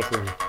buffering.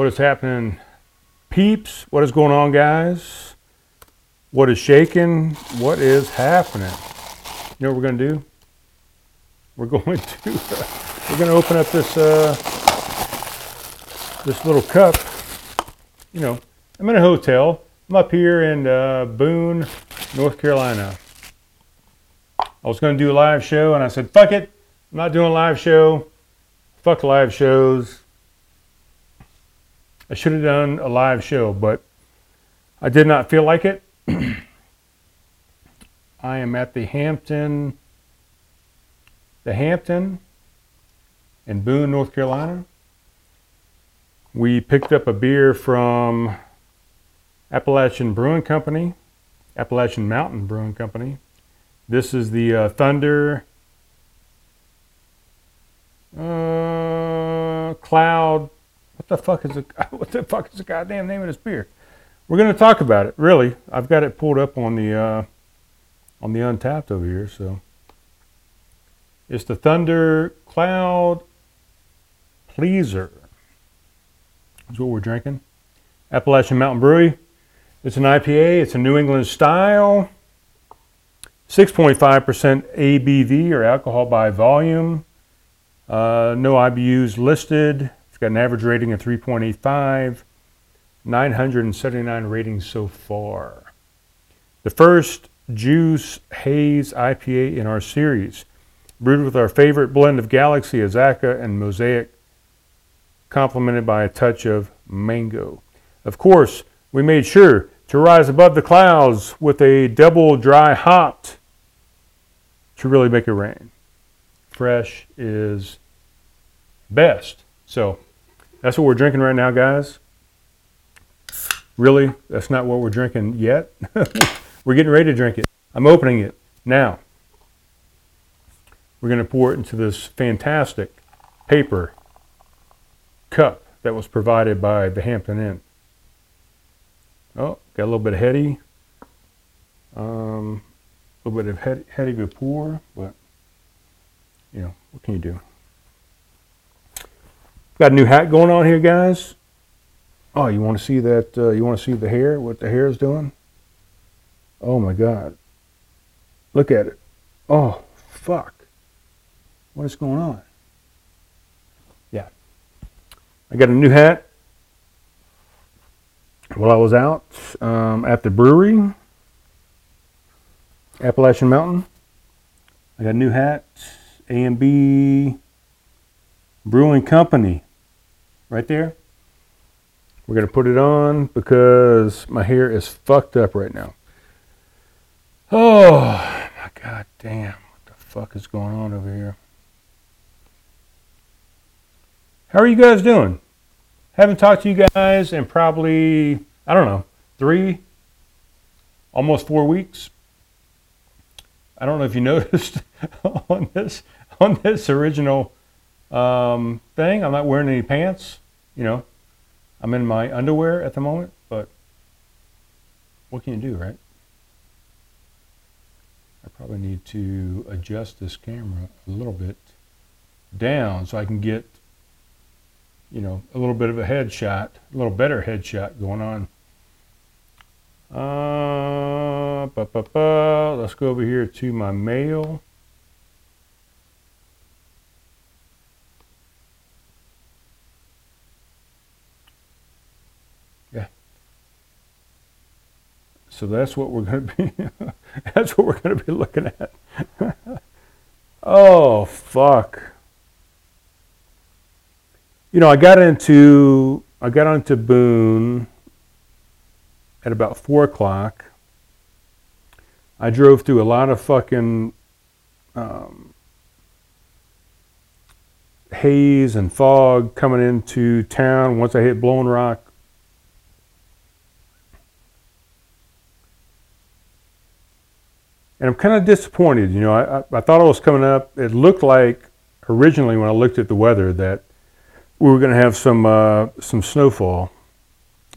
What is happening, peeps? What is going on, guys? What is shaking? What is happening? You know what we're gonna do? We're going to we're gonna open up this uh, this little cup. You know, I'm in a hotel. I'm up here in uh, Boone, North Carolina. I was gonna do a live show, and I said, "Fuck it, I'm not doing a live show. Fuck live shows." I should have done a live show, but I did not feel like it. I am at the Hampton, the Hampton in Boone, North Carolina. We picked up a beer from Appalachian Brewing Company, Appalachian Mountain Brewing Company. This is the uh, Thunder uh, Cloud what the fuck is the what the fuck is the goddamn name of this beer? We're gonna talk about it. Really, I've got it pulled up on the uh, on the Untappd over here. So it's the Thunder Cloud Pleaser. That's what we're drinking. Appalachian Mountain Brewery. It's an IPA. It's a New England style. 6.5% ABV or alcohol by volume. Uh, no IBUs listed. Got an average rating of 3.85. 979 ratings so far. The first Juice Haze IPA in our series. brewed with our favorite blend of Galaxy, Azacca, and Mosaic, complemented by a touch of mango. Of course, we made sure to rise above the clouds with a double dry hopped to really make it rain. Fresh is best. So that's what we're drinking right now, guys. Really, that's not what we're drinking yet. we're getting ready to drink it. I'm opening it now. We're going to pour it into this fantastic paper cup that was provided by the Hampton Inn. Oh, got a little bit of heady. Um, a little bit of heady, heady pour, but you know, what can you do? Got a new hat going on here, guys. Oh, you want to see that? Uh, you want to see the hair? What the hair is doing? Oh my God! Look at it. Oh fuck! What is going on? Yeah, I got a new hat. While I was out um, at the brewery, Appalachian Mountain, I got a new hat. A and B Brewing Company, right there. We're gonna put it on because my hair is fucked up right now. Oh my god damn. What the fuck is going on over here? How are you guys doing? Haven't talked to you guys in probably, I don't know, three, almost four weeks. I don't know if you noticed on this on this original um, thing. I'm not wearing any pants. You know, I'm in my underwear at the moment, but what can you do, right? I probably need to adjust this camera a little bit down so I can get, you know, a little bit of a headshot, a little better headshot going on. Uh, ba, ba, ba. Let's go over here to my mail. So that's what we're going to be. that's what we're going to be looking at. oh fuck. You know, I got into I got onto Boone at about four o'clock. I drove through a lot of fucking um, haze and fog coming into town. Once I hit Blowing Rock, and I'm kind of disappointed. You know, I, I, I, thought I was coming up. It looked like originally when I looked at the weather that we were going to have some uh, some snowfall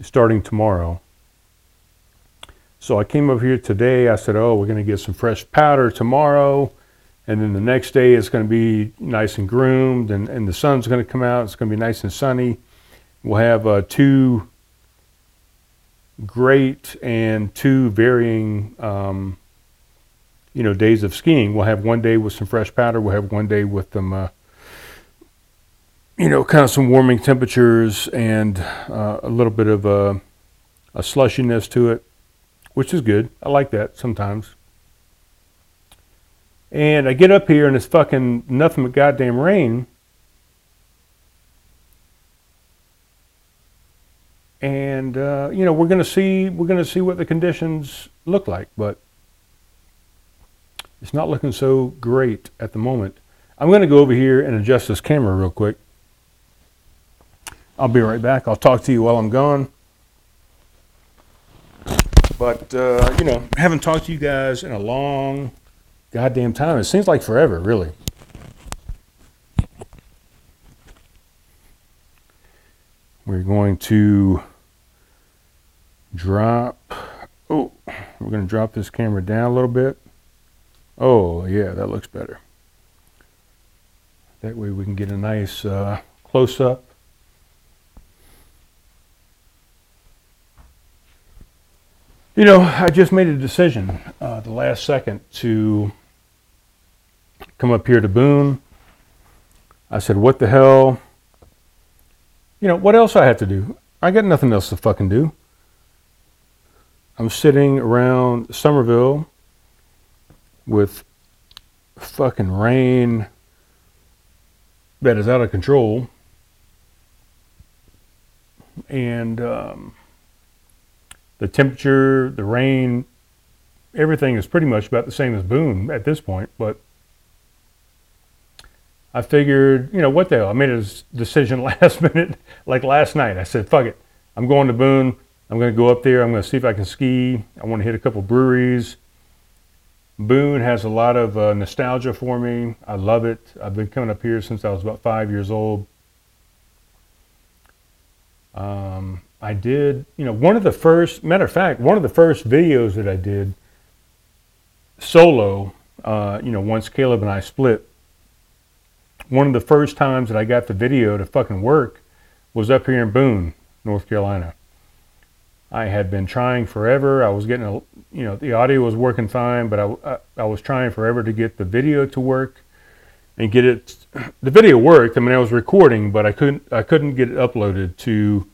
starting tomorrow. So I came up here today. I said, "Oh, we're going to get some fresh powder tomorrow." And then the next day it's going to be nice and groomed, and, and the sun's going to come out. It's going to be nice and sunny. We'll have uh, two great and two varying um, you know, days of skiing. We'll have one day with some fresh powder. We'll have one day with them, uh, you know, kind of some warming temperatures and uh, a little bit of a, a slushiness to it, which is good. I like that sometimes. And I get up here and it's fucking nothing but goddamn rain. And uh, you know we're gonna see we're gonna see what the conditions look like, but it's not looking so great at the moment. I'm going to go over here and adjust this camera real quick. I'll be right back. I'll talk to you while I'm gone. But, uh, you know, I haven't talked to you guys in a long goddamn time. It seems like forever, really. We're going to drop, oh, we're going to drop this camera down a little bit. Oh, yeah, that looks better. That way we can get a nice uh, close-up. You know, I just made a decision uh, the last second to come up here to Boone. I said, what the hell? You know, what else I have to do? I got nothing else to fucking do. I'm sitting around Summerville with fucking rain that is out of control. And um, the temperature, the rain, everything is pretty much about the same as Boone at this point. But I figured, you know, what the hell? I made a decision last minute, like last night. I said, fuck it. I'm going to Boone. I'm going to go up there. I'm going to see if I can ski. I want to hit a couple breweries. Boone has a lot of uh, nostalgia for me. I love it. I've been coming up here since I was about five years old. Um, I did, you know, one of the first, matter of fact, one of the first videos that I did solo, uh, you know, once Caleb and I split, one of the first times that I got the video to fucking work was up here in Boone, North Carolina. I had been trying forever. I was getting, a, you know, the audio was working fine, but I, I, I was trying forever to get the video to work and get it. The video worked. I mean, I was recording, but I couldn't, I couldn't get it uploaded to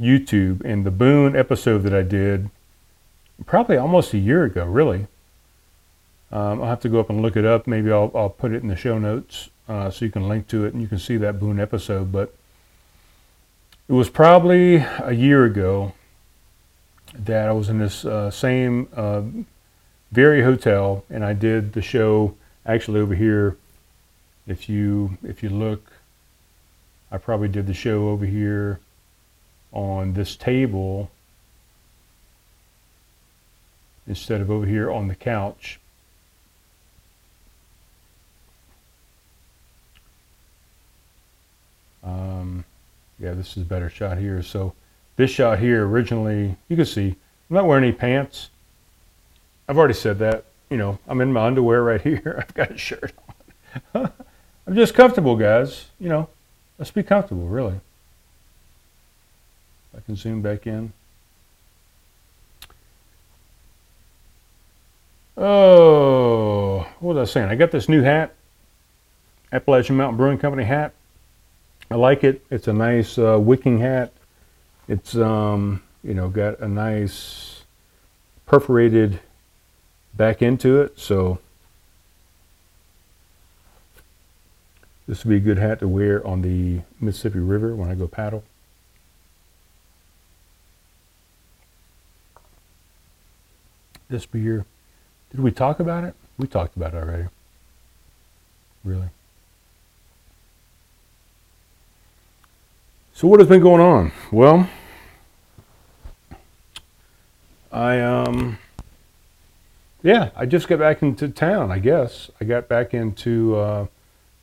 YouTube. And the Boone episode that I did, probably almost a year ago, really. Um, I'll have to go up and look it up. Maybe I'll, I'll put it in the show notes uh, so you can link to it and you can see that Boone episode. But it was probably a year ago that I was in this uh, same uh, very hotel, and I did the show actually over here. If you if you look, I probably did the show over here on this table instead of over here on the couch. Um, yeah, this is a better shot here. So this shot here originally, you can see I'm not wearing any pants. I've already said that. You know, I'm in my underwear right here. I've got a shirt on. I'm just comfortable, guys. You know, let's be comfortable, really. I can zoom back in. Oh, what was I saying? I got this new hat, Appalachian Mountain Brewing Company hat. I like it. It's a nice uh, wicking hat. It's um, you know got a nice perforated back into it, so this would be a good hat to wear on the Mississippi River when I go paddle. This beer, did we talk about it? We talked about it already. Really. So what has been going on? Well, I um yeah, I just got back into town, I guess. I got back into uh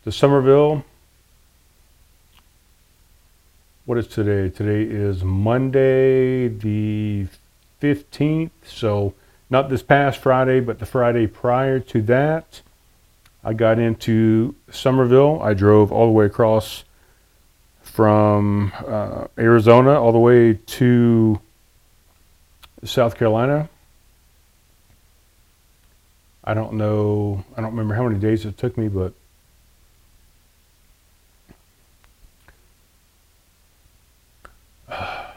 to Summerville. What is today? Today is Monday the 15th, so not this past Friday, but the Friday prior to that. I got into Summerville. I drove all the way across from uh, Arizona all the way to South Carolina. I don't know, I don't remember how many days it took me, but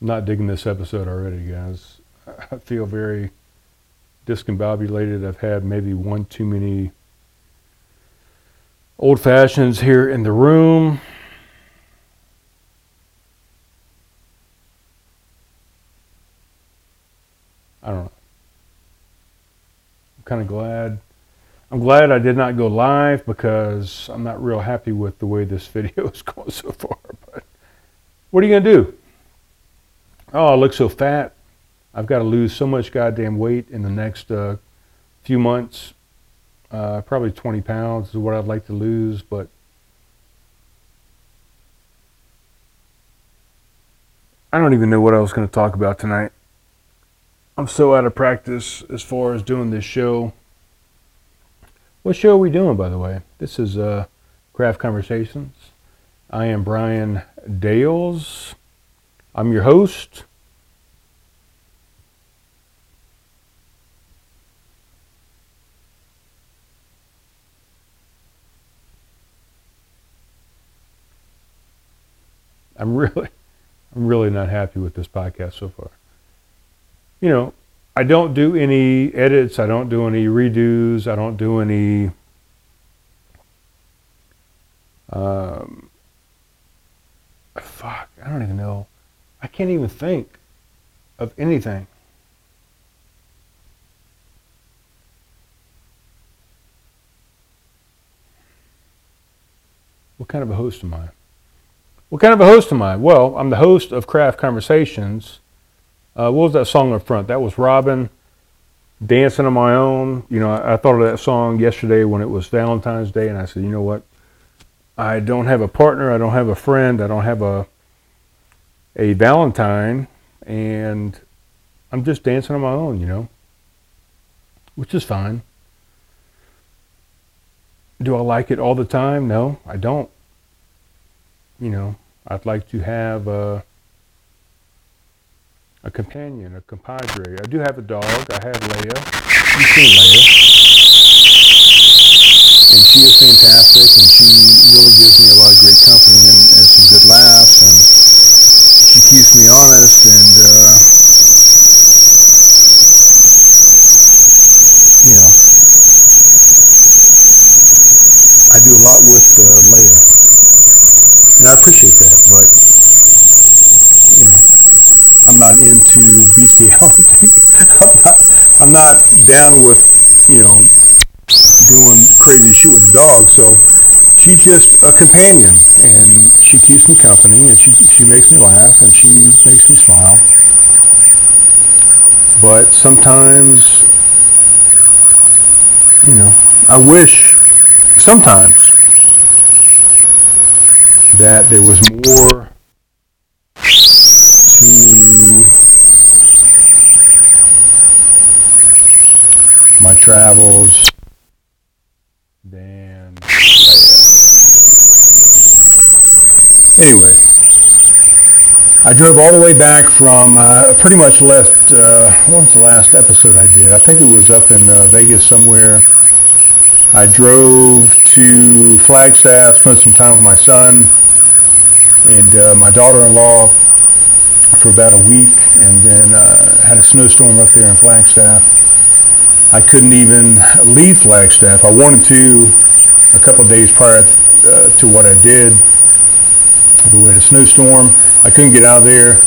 not digging this episode already, guys. I feel very discombobulated. I've had maybe one too many old fashions here in the room. I don't know. I'm kind of glad. I'm glad I did not go live because I'm not real happy with the way this video is going so far. But what are you going to do? Oh, I look so fat. I've got to lose so much goddamn weight in the next uh, few months. Uh, probably 20 pounds is what I'd like to lose, but I don't even know what I was going to talk about tonight. I'm so out of practice as far as doing this show. What show are we doing, by the way? This is uh, Craft Conversations. I am Brian Dales. I'm your host. I'm really, I'm really not happy with this podcast so far. You know, I don't do any edits. I don't do any redos. I don't do any. Um, fuck, I don't even know. I can't even think of anything. What kind of a host am I? What kind of a host am I? Well, I'm the host of Craft Conversations. Uh, what was that song up front? That was Robyn, Dancing on My Own. You know, I, I thought of that song yesterday when it was Valentine's Day, and I said, you know what? I don't have a partner. I don't have a friend. I don't have a a Valentine, and I'm just dancing on my own, you know, which is fine. Do I like it all the time? No, I don't. You know, I'd like to have a, a companion, a compadre. I do have a dog. I have Leia. You've seen Leia. And she is fantastic, and she really gives me a lot of great company and, and some good laughs, and she keeps me honest, and uh, you know, I do a lot with uh, Leia, and I appreciate that. But you know, I'm not into bestiality. I'm not. I'm not down with you know doing crazy shit with the dog. So she's just a companion, and she keeps me company, and she she makes me laugh, and she makes me smile. But sometimes, you know, I wish sometimes that there was more to my travels Anyway, I drove all the way back from uh, pretty much left. Uh, what was the last episode I did? I think it was up in uh, Vegas somewhere. I drove to Flagstaff, spent some time with my son and uh, my daughter-in-law for about a week, and then uh, had a snowstorm up there in Flagstaff. I couldn't even leave Flagstaff. I wanted to a couple days prior uh, to what I did. We had a snowstorm. I couldn't get out of there.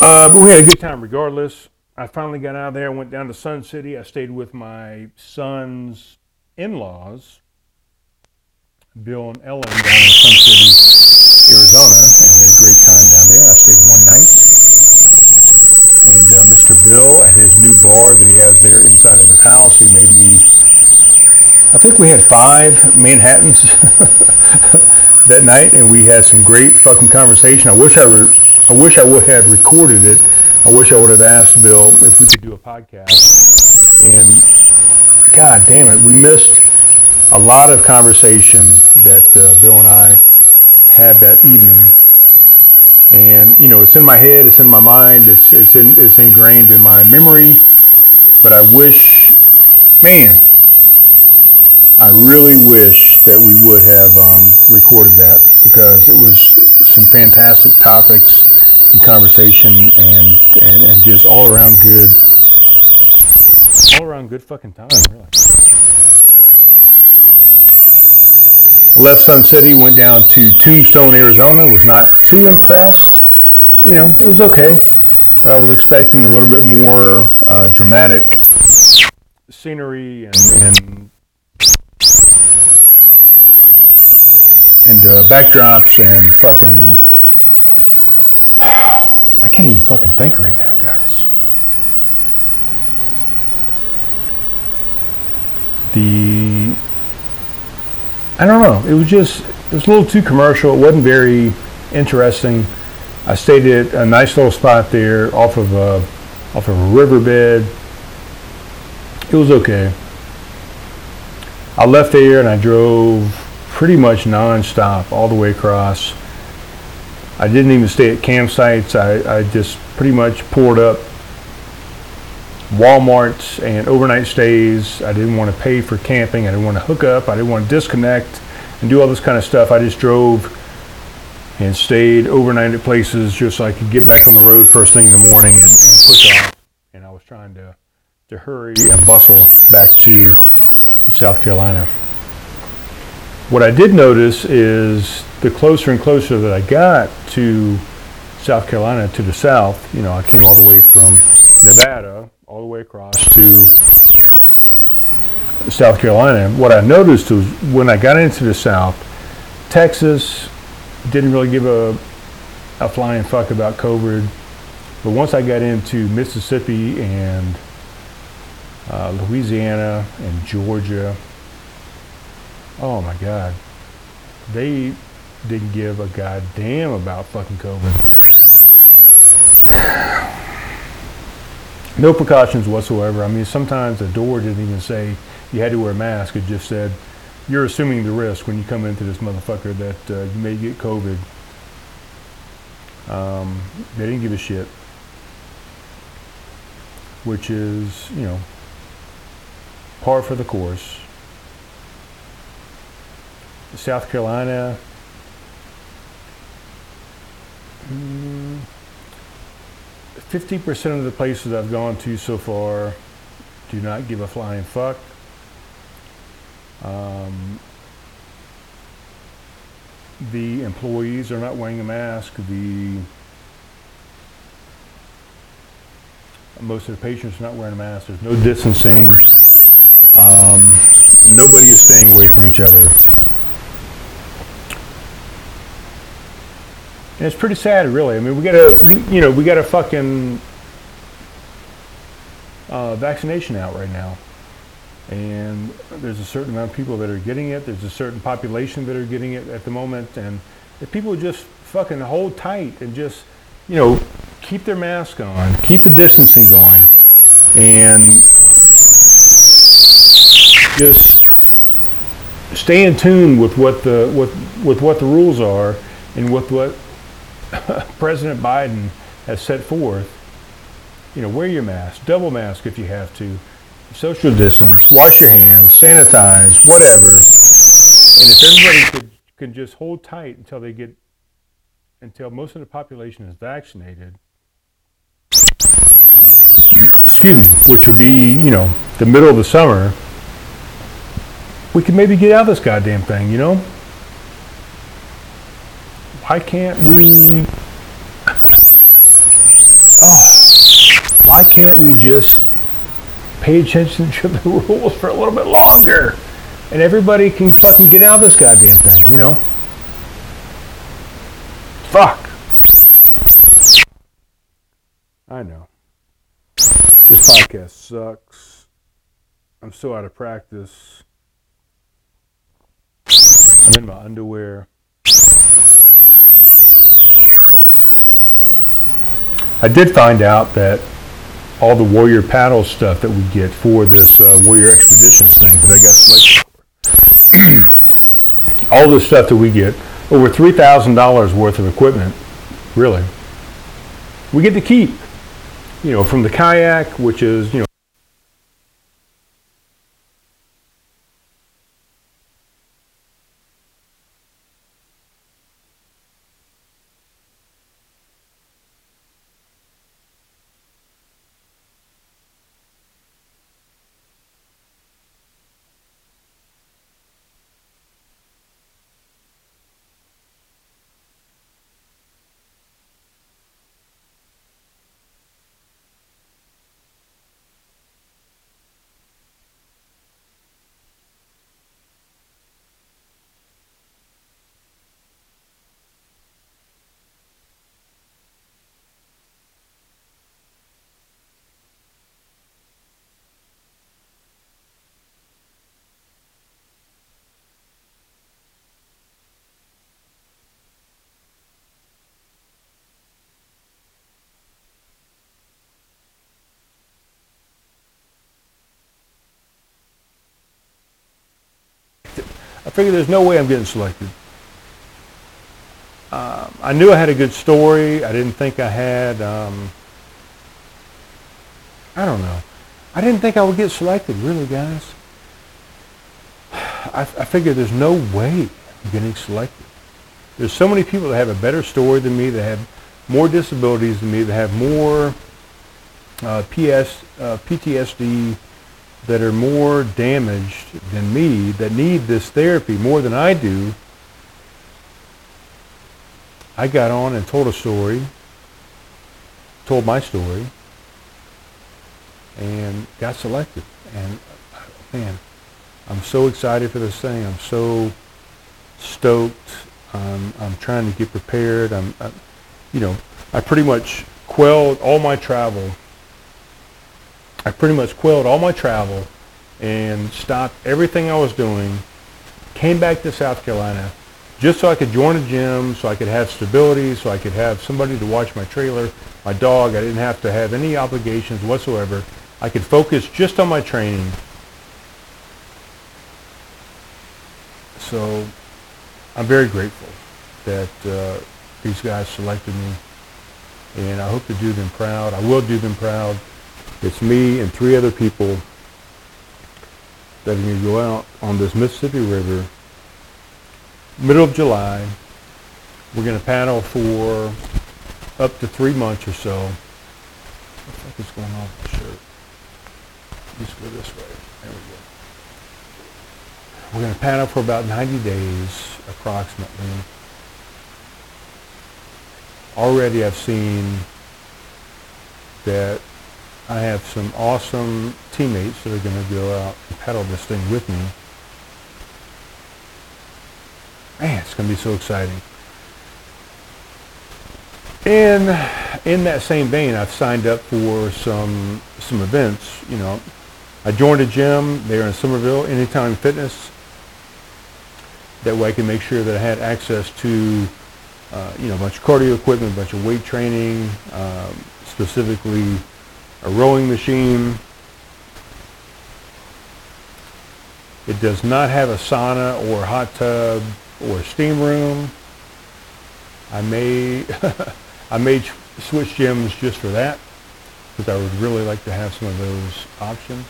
Uh, but we had a good time regardless. I finally got out of there. I went down to Sun City. I stayed with my son's in-laws, Bill and Ellen, down in Sun City, Arizona, and had a great time down there. I stayed one night. And uh, Mr. Bill, at his new bar that he there inside of his house, he made me, I think we had five Manhattans that night, and we had some great fucking conversation. I wish I, re- I wish I would have recorded it. I wish I would have asked Bill if we could do a podcast. And God damn it, we missed a lot of conversation that uh, Bill and I had that evening and you know it's in my head it's in my mind it's it's in it's ingrained in my memory but i wish man i really wish that we would have um, recorded that because it was some fantastic topics and conversation and, and and just all around good all around good fucking time really left Sun City, went down to Tombstone, Arizona. Was not too impressed. You know, it was okay, I was expecting a little bit more uh, dramatic scenery and and, and uh, backdrops and fucking. I can't even fucking think right now, guys. The I don't know. It was just it was a little too commercial. It wasn't very interesting. I stayed at a nice little spot there off of a off of a riverbed. It was okay. I left there and I drove pretty much nonstop all the way across. I didn't even stay at campsites. I, I just pretty much poured up Walmarts and overnight stays. I didn't want to pay for camping. I didn't want to hook up. I didn't want to disconnect and do all this kind of stuff. I just drove and stayed overnight at places just so I could get back on the road first thing in the morning and, and push off. And I was trying to to hurry and bustle back to South Carolina. What I did notice is the closer and closer that I got to South Carolina to the south, you know, I came all the way from Nevada all the way across to South Carolina. What I noticed was when I got into the south, Texas didn't really give a, a flying fuck about COVID. But once I got into Mississippi and uh, Louisiana and Georgia, oh my God, they didn't give a goddamn about fucking COVID. No precautions whatsoever. I mean, sometimes the door didn't even say you had to wear a mask. It just said, you're assuming the risk when you come into this motherfucker that uh, you may get COVID. Um, they didn't give a shit. Which is, you know, par for the course. South Carolina, mm, 50% of the places I've gone to so far do not give a flying fuck. Um, the employees are not wearing a mask. The most of the patients are not wearing a mask. There's no distancing. Um, nobody is staying away from each other. And it's pretty sad, really. I mean, we got a, you know, we got a fucking uh, vaccination out right now, and there's a certain amount of people that are getting it. There's a certain population that are getting it at the moment, and if people just fucking hold tight and just, you know, keep their mask on, keep the distancing going, and just stay in tune with what the with with what the rules are and with what President Biden has set forth, you know, wear your mask, double mask if you have to, social distance, wash your hands, sanitize, whatever. And if everybody could, can just hold tight until they get, until most of the population is vaccinated, excuse me, which would be, you know, the middle of the summer, we could maybe get out of this goddamn thing, you know? why can't we oh why can't we just pay attention to the rules for a little bit longer. And everybody can fucking get out of this goddamn thing you know? Fuck. I know. This podcast sucks. I'm so out of practice. I'm in my underwear. I did find out that all the Warrior paddle stuff that we get for this uh, Warrior Expeditions thing that I got all the stuff that we get, over $3,000 worth of equipment, really, we get to keep. You know, from the kayak, which is, you know, I figured there's no way I'm getting selected. Um, I knew I had a good story. I didn't think I had, um, I don't know. I didn't think I would get selected, really, guys. I, I figured there's no way I'm getting selected. There's so many people that have a better story than me, that have more disabilities than me, that have more uh, PS, uh, PTSD that are more damaged than me, that need this therapy more than I do, I got on and told a story, told my story, and got selected. And man, I'm so excited for this thing. I'm so stoked. Um, I'm trying to get prepared. I'm, I, you know, I pretty much quelled all my travel. I pretty much quelled all my travel and stopped everything I was doing. Came back to South Carolina just so I could join a gym, so I could have stability, so I could have somebody to watch my trailer, my dog. I didn't have to have any obligations whatsoever. I could focus just on my training. So I'm very grateful that uh, these guys selected me, and I hope to do them proud. I will do them proud. It's me and three other people that are going to go out on this Mississippi River, middle of July. We're going to paddle for up to three months or so. What the fuck is going on with shirt? Let's go this way. There we go. We're going to paddle for about 90 days, approximately. Already I've seen that I have some awesome teammates that are going to go out and paddle this thing with me. Man, it's going to be so exciting. And in that same vein, I've signed up for some some events. You know, I joined a gym there in Summerville, Anytime Fitness. That way, I can make sure that I had access to uh, you know a bunch of cardio equipment, a bunch of weight training, um, specifically a rowing machine. It does not have a sauna or hot tub or steam room. I may I may switch gyms just for that because I would really like to have some of those options.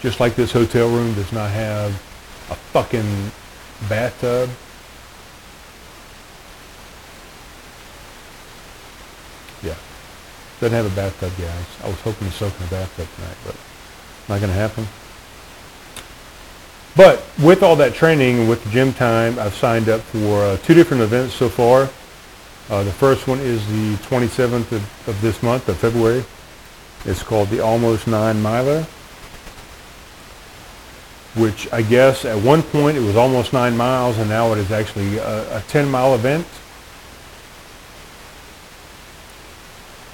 Just like this hotel room does not have a fucking bathtub. Yeah. Doesn't have a bathtub, guys. I was hoping to soak in a bathtub tonight, but not going to happen. But with all that training, and with the gym time, I've signed up for uh, two different events so far. Uh, the first one is the 27th of, of this month, of February. It's called the Almost Nine Miler, which I guess at one point it was almost nine miles, and now it is actually a, a 10 mile event.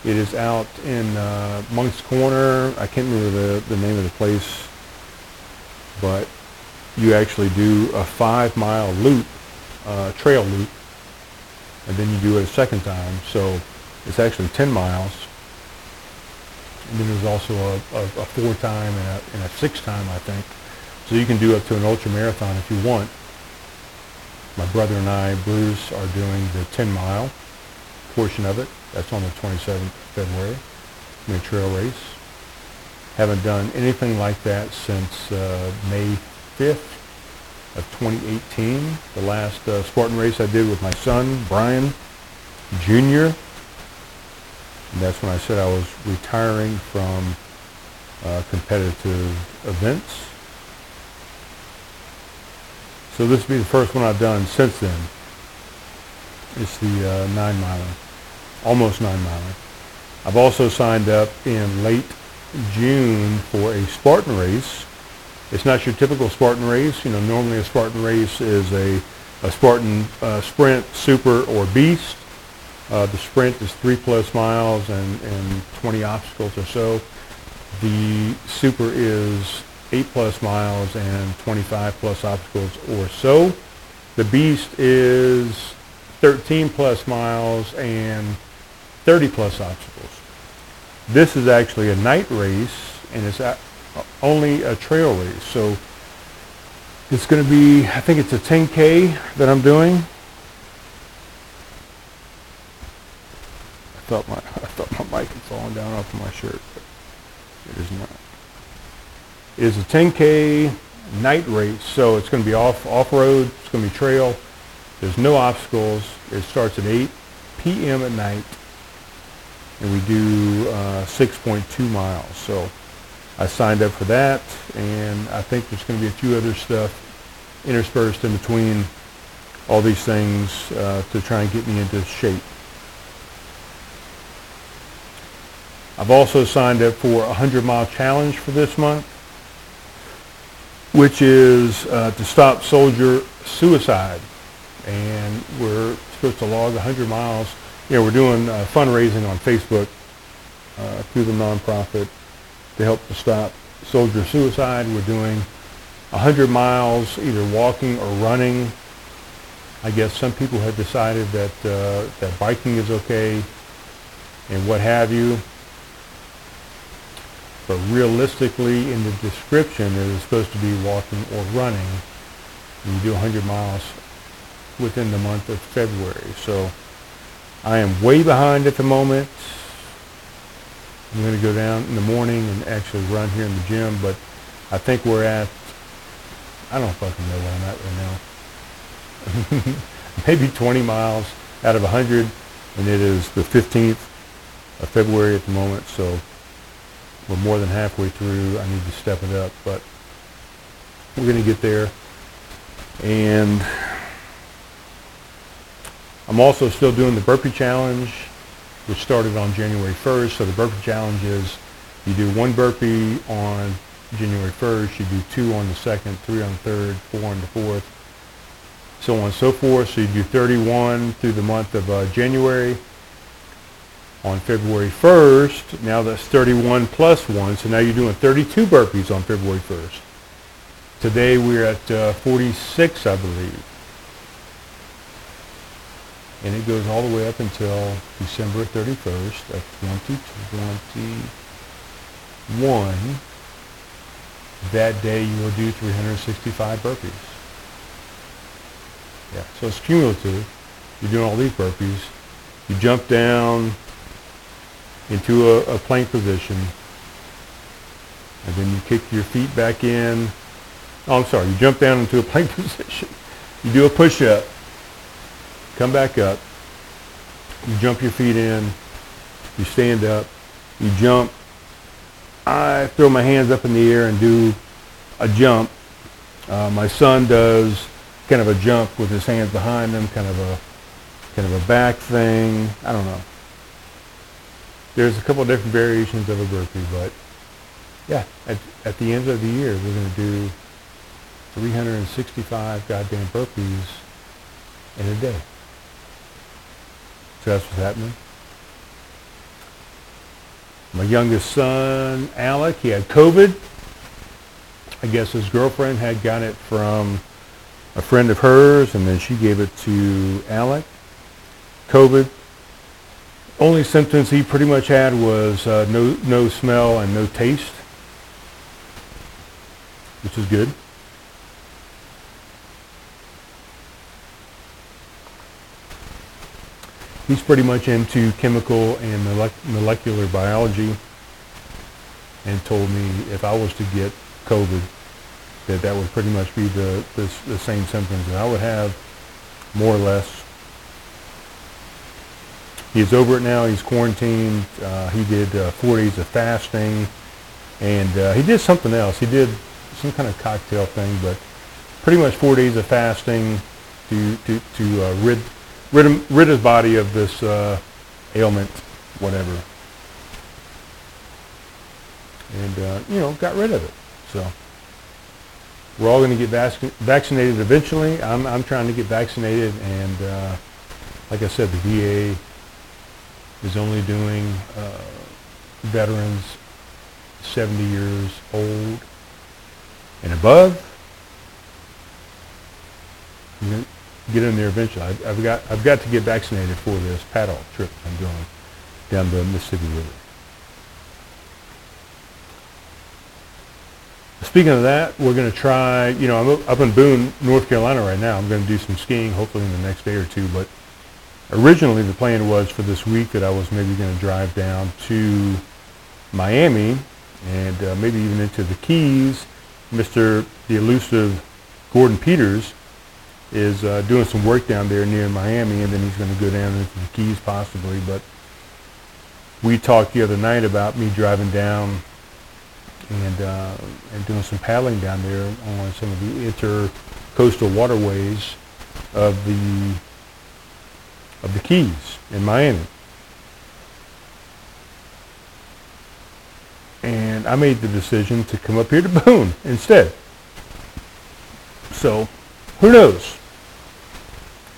It is out in uh, Moncks Corner. I can't remember the, the name of the place, but you actually do a five mile loop, uh, trail loop, and then you do it a second time. So it's actually 10 miles. And then there's also a, a, a four time and a, and a six time, I think. So you can do up to an ultra marathon if you want. My brother and I, Bruce, are doing the 10 mile portion of it. That's on the 27th of February. a trail race. Haven't done anything like that since uh, May 5th of 2018. The last uh, Spartan race I did with my son, Brian Jr. And that's when I said I was retiring from uh, competitive events. So this will be the first one I've done since then. It's the uh, nine miler, almost nine miler. I've also signed up in late June for a Spartan race. It's not your typical Spartan race. You know, normally a Spartan race is a, a Spartan uh, sprint, super, or beast. Uh, the sprint is three plus miles and, and 20 obstacles or so. The super is eight plus miles and 25 plus obstacles or so. The beast is 13 plus miles and 30 plus obstacles. This is actually a night race and it's only a trail race. So it's going to be, I think it's a 10K that I'm doing. I thought my, I thought my mic had fallen down off of my shirt, but it is not. It is a 10K night race, so it's going to be off off road. It's going to be trail. There's no obstacles. It starts at 8 p.m. at night, and we do uh, 6.2 miles. So I signed up for that, and I think there's going to be a few other stuff interspersed in between all these things uh, to try and get me into shape. I've also signed up for a 100 mile challenge for this month, which is uh, to stop soldier suicide. And we're supposed to log 100 miles. You know, we're doing uh, fundraising on Facebook uh, through the nonprofit to help to stop soldier suicide. We're doing 100 miles either walking or running. I guess some people have decided that uh, that biking is okay and what have you. But realistically, in the description, it is supposed to be walking or running. You do 100 miles within the month of February. So I am way behind at the moment. I'm going to go down in the morning and actually run here in the gym, but I think we're at, I don't fucking know where I'm at right now. Maybe 20 miles out of 100, and it is the 15th of February at the moment, so we're more than halfway through. I need to step it up, but we're going to get there. And I'm also still doing the burpee challenge which started on January 1st. So the burpee challenge is you do one burpee on January 1st, you do two on the second, three on the third, four on the fourth, so on and so forth. So you do 31 through the month of uh, January. On February 1st, now that's 31 plus one, so now you're doing 32 burpees on February 1st. Today we're at uh, 46, I believe and it goes all the way up until December 31st of 2021. That day you will do 365 burpees. Yeah, so it's cumulative. You're doing all these burpees. You jump down into a, a plank position, and then you kick your feet back in. Oh, I'm sorry. You jump down into a plank position. You do a push-up come back up, you jump your feet in, you stand up, you jump. I throw my hands up in the air and do a jump. Uh, my son does kind of a jump with his hands behind him, kind of a kind of a back thing. I don't know. There's a couple different variations of a burpee, but yeah, at, at the end of the year, we're going to do 365 goddamn burpees in a day. So that's what's happening. My youngest son, Alec, he had COVID. I guess his girlfriend had got it from a friend of hers, and then she gave it to Alec. COVID. Only symptoms he pretty much had was uh, no no smell and no taste, which is good. He's pretty much into chemical and molecular biology and told me if I was to get COVID, that that would pretty much be the, the, the same symptoms that I would have, more or less. He's over it now. He's quarantined. Uh, he did uh, four days of fasting, and uh, he did something else. He did some kind of cocktail thing, but pretty much four days of fasting to to to uh, rid rid, him, rid his body of this uh, ailment, whatever. And, uh, you know, got rid of it. So we're all going to get vac- vaccinated eventually. I'm, I'm trying to get vaccinated, and uh, like I said, the VA is only doing uh, veterans 70 years old and above get in there eventually. I've, I've, got I've got to get vaccinated for this paddle trip I'm doing down the Mississippi River. Speaking of that, we're going to try. You know, I'm up in Boone, North Carolina right now. I'm going to do some skiing, hopefully in the next day or two. But originally, the plan was for this week that I was maybe going to drive down to Miami and uh, maybe even into the Keys. Mr. the elusive Gordon Peters is uh, doing some work down there near Miami, and then he's going to go down into the Keys possibly. But we talked the other night about me driving down and uh, and doing some paddling down there on some of the intercoastal waterways of the of the Keys in Miami. And I made the decision to come up here to Boone instead. So, who knows?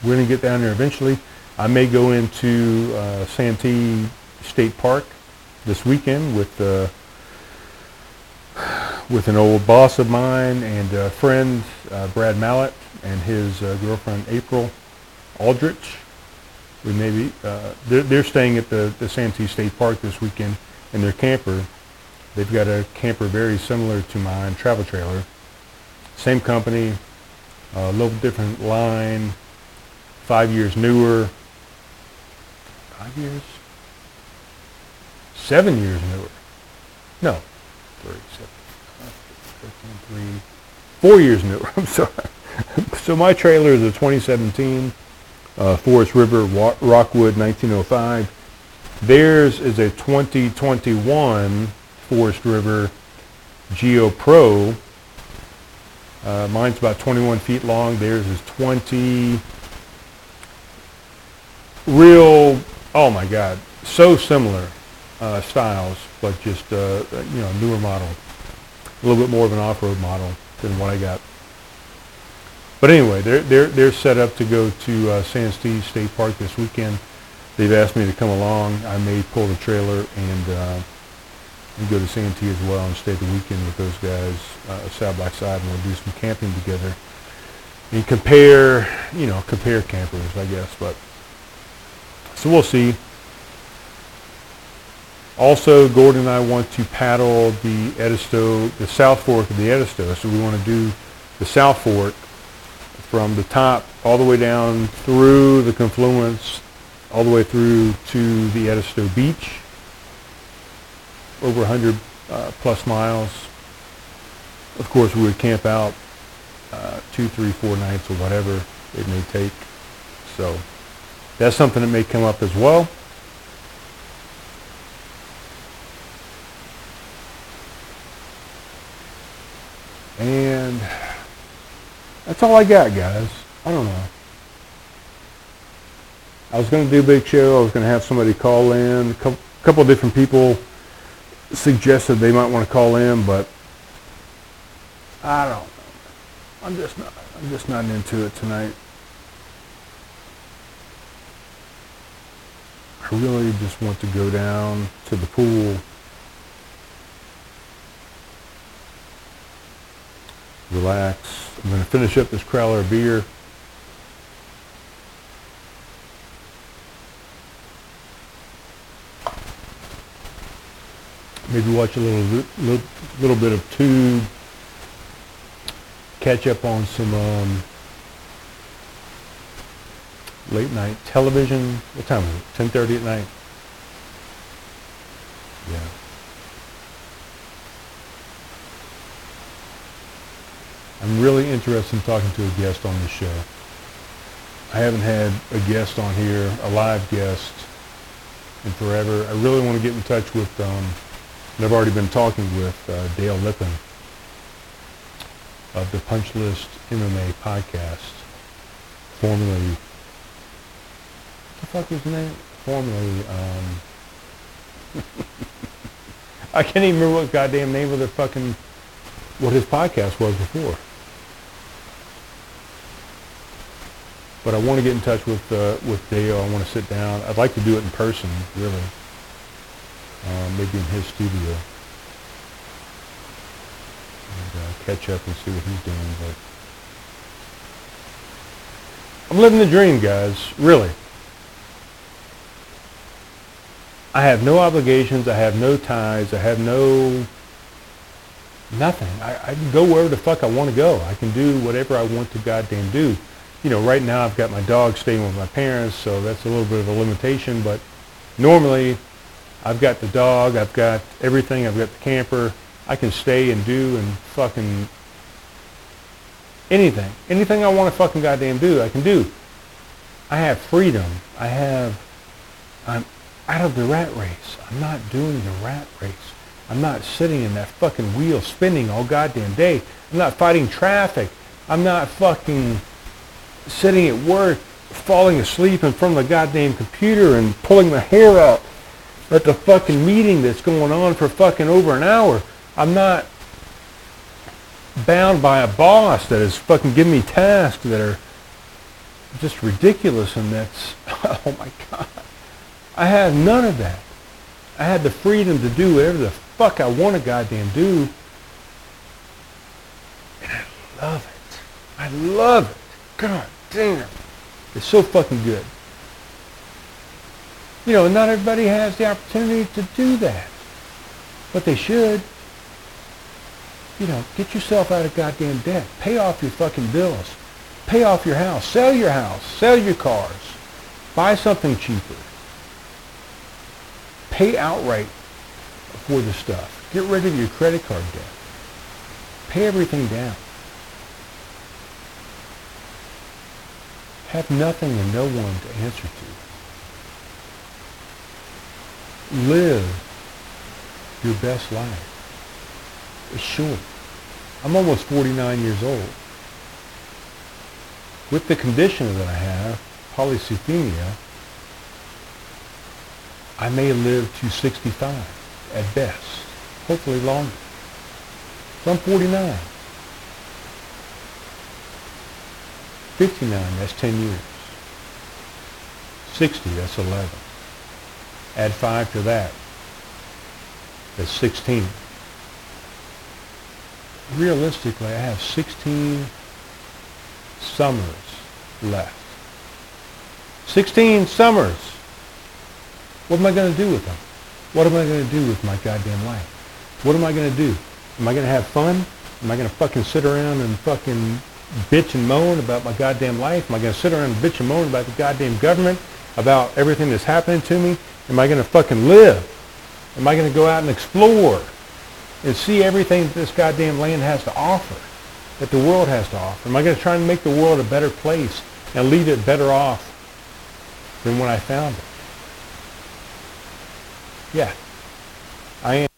We're going to get down there eventually. I may go into uh, Santee State Park this weekend with uh, with an old boss of mine and a friend, uh, Brad Mallett, and his uh, girlfriend April Aldrich. We maybe uh, they're, they're staying at the, the Santee State Park this weekend in their camper. They've got a camper very similar to mine, travel trailer. Same company, a little different line, five years newer. Five years? Seven years newer. No, three, seven, 13, three, four years newer. I'm sorry. so my trailer is a 2017 uh, Forest River Wa- Rockwood 1905. Theirs is a 2021 Forest River Geo Pro. Uh, mine's about 21 feet long. Theirs is 20. Real, oh my God, so similar uh, styles, but just uh, you know newer model, a little bit more of an off-road model than what I got. But anyway, they're they're they're set up to go to uh, Santee State Park this weekend. They've asked me to come along. I may pull the trailer and uh, go to Santee as well and stay the weekend with those guys uh, side by side, and we'll do some camping together and compare, you know, compare campers, I guess. But so we'll see. Also, Gordon and I want to paddle the Edisto, the South Fork of the Edisto. So we want to do the South Fork from the top all the way down through the confluence, all the way through to the Edisto Beach, over 100 uh, plus miles. Of course, we would camp out uh, two, three, four nights or whatever it may take. So that's something that may come up as well. And that's all I got, guys. I don't know. I was going to do big show. I was going to have somebody call in. A couple, couple different people suggested they might want to call in, but I don't. I'm just not. I'm just not into it tonight. Really just want to go down to the pool, relax. I'm going to finish up this Crowler beer. Maybe watch a little, little, little bit of tube. Catch up on some um, late night television. What time is it? 10:30 at night. Yeah. I'm really interested in talking to a guest on this show. I haven't had a guest on here, a live guest, in forever. I really want to get in touch with, um, and I've already been talking with uh, Dale Lippin of the Punch List MMA podcast, formerly, the fuck his name? Formerly, um, I can't even remember what goddamn name of the fucking, what his podcast was before. But I want to get in touch with uh, with Dale. I want to sit down. I'd like to do it in person, really. Uh, maybe in his studio. And uh, catch up and see what he's doing. But I'm living the dream, guys. Really. I have no obligations. I have no ties. I have no nothing. I, I can go wherever the fuck I want to go. I can do whatever I want to goddamn do you know, right now I've got my dog staying with my parents, so that's a little bit of a limitation. But normally, I've got the dog, I've got everything, I've got the camper. I can stay and do and fucking anything, anything I want to fucking goddamn do, I can do. I have freedom. I have, I'm out of the rat race. I'm not doing the rat race. I'm not sitting in that fucking wheel spinning all goddamn day. I'm not fighting traffic. I'm not fucking sitting at work, falling asleep in front of the goddamn computer and pulling my hair out at the fucking meeting that's going on for fucking over an hour. I'm not bound by a boss that is fucking giving me tasks that are just ridiculous and that's, oh my God. I had none of that. I had the freedom to do whatever the fuck I want to goddamn do. And I love it. I love it. God damn. It's so fucking good. You know, not everybody has the opportunity to do that. But they should. You know, get yourself out of goddamn debt. Pay off your fucking bills. Pay off your house. Sell your house. Sell your cars. Buy something cheaper. Pay outright for the stuff. Get rid of your credit card debt. Pay everything down. Have nothing and no one to answer to. Live your best life. It's short. I'm almost 49 years old. With the condition that I have, polycythemia, I may live to 65 at best, hopefully longer. So I'm 49. 59, that's 10 years. 60, that's 11. Add 5 to that, that's 16. Realistically, I have 16 summers left. 16 summers. What am I going to do with them? What am I going to do with my goddamn life? What am I going to do? Am I going to have fun? Am I going to fucking sit around and fucking bitch and moan about my goddamn life? Am I going to sit around and bitch and moan about the goddamn government? About everything that's happening to me? Am I going to fucking live? Am I going to go out and explore and see everything that this goddamn land has to offer, that the world has to offer? Am I going to try and make the world a better place and leave it better off than when I found it? Yeah, I am.